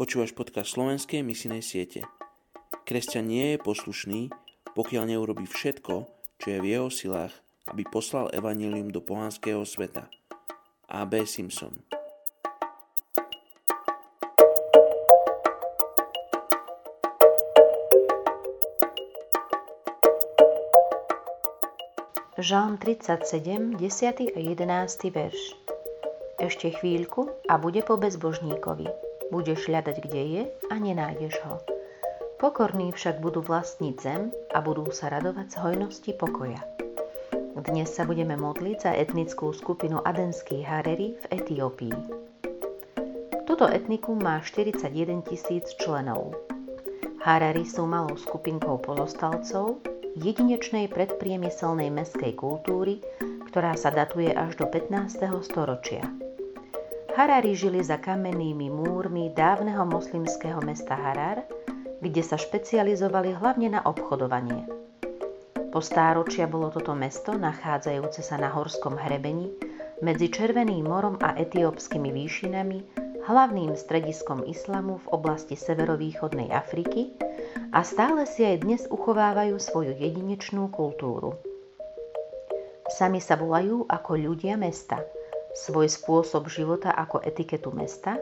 Počúvaš podcast slovenskej misijnej siete. Kresťan nie je poslušný, pokiaľ neurobi všetko, čo je v jeho silách, aby poslal evanílium do pohanského sveta. A.B. Simpson Žalm 37, 10. a 11. verš. Ešte chvíľku a bude po bezbožníkovi. Budeš hľadať, kde je a nenájdeš ho. Pokorní však budú vlastniť zem a budú sa radovať z hojnosti pokoja. Dnes sa budeme modliť za etnickú skupinu adenských Hareri v Etiópii. Toto etnikum má 41 tisíc členov. Harari sú malou skupinkou pozostalcov, jedinečnej predpriemyselnej meskej kultúry, ktorá sa datuje až do 15. storočia. Harari žili za kamennými múrmi dávneho moslimského mesta Harar, kde sa špecializovali hlavne na obchodovanie. Po stáročia bolo toto mesto, nachádzajúce sa na horskom hrebení, medzi Červeným morom a etiópskymi výšinami, hlavným strediskom islamu v oblasti severovýchodnej Afriky a stále si aj dnes uchovávajú svoju jedinečnú kultúru. Sami sa volajú ako ľudia mesta, svoj spôsob života ako etiketu mesta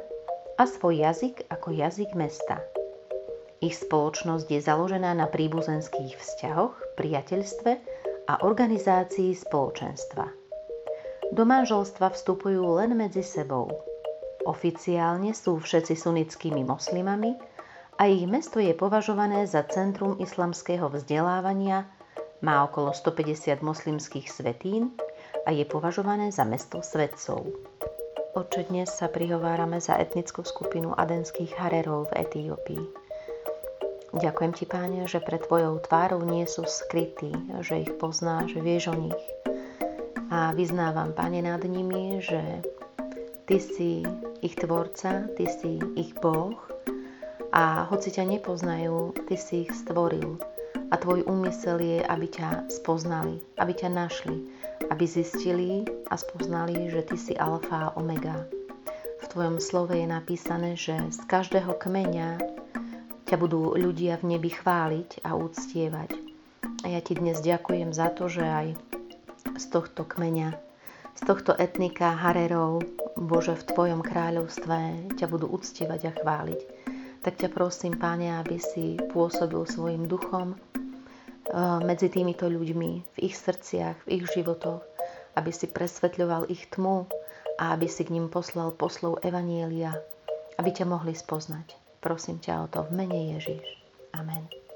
a svoj jazyk ako jazyk mesta. Ich spoločnosť je založená na príbuzenských vzťahoch, priateľstve a organizácii spoločenstva. Do manželstva vstupujú len medzi sebou. Oficiálne sú všetci sunnickými moslimami, a ich mesto je považované za centrum islamského vzdelávania, má okolo 150 moslimských svetín a je považované za mesto svetcov. Oče, dnes sa prihovárame za etnickú skupinu adenských harerov v Etiópii. Ďakujem ti, páne, že pred tvojou tvárou nie sú skrytí, že ich poznáš, vieš o nich. A vyznávam, pane, nad nimi, že ty si ich tvorca, ty si ich Boh a hoci ťa nepoznajú, ty si ich stvoril a tvoj úmysel je, aby ťa spoznali, aby ťa našli, aby zistili a spoznali, že ty si alfa a omega. V tvojom slove je napísané, že z každého kmeňa ťa budú ľudia v nebi chváliť a úctievať. A ja ti dnes ďakujem za to, že aj z tohto kmeňa, z tohto etnika Harerov, Bože, v Tvojom kráľovstve ťa budú uctievať a chváliť tak ťa prosím, Páne, aby si pôsobil svojim duchom eh, medzi týmito ľuďmi, v ich srdciach, v ich životoch, aby si presvetľoval ich tmu a aby si k ním poslal poslov Evanielia, aby ťa mohli spoznať. Prosím ťa o to v mene Ježiš. Amen.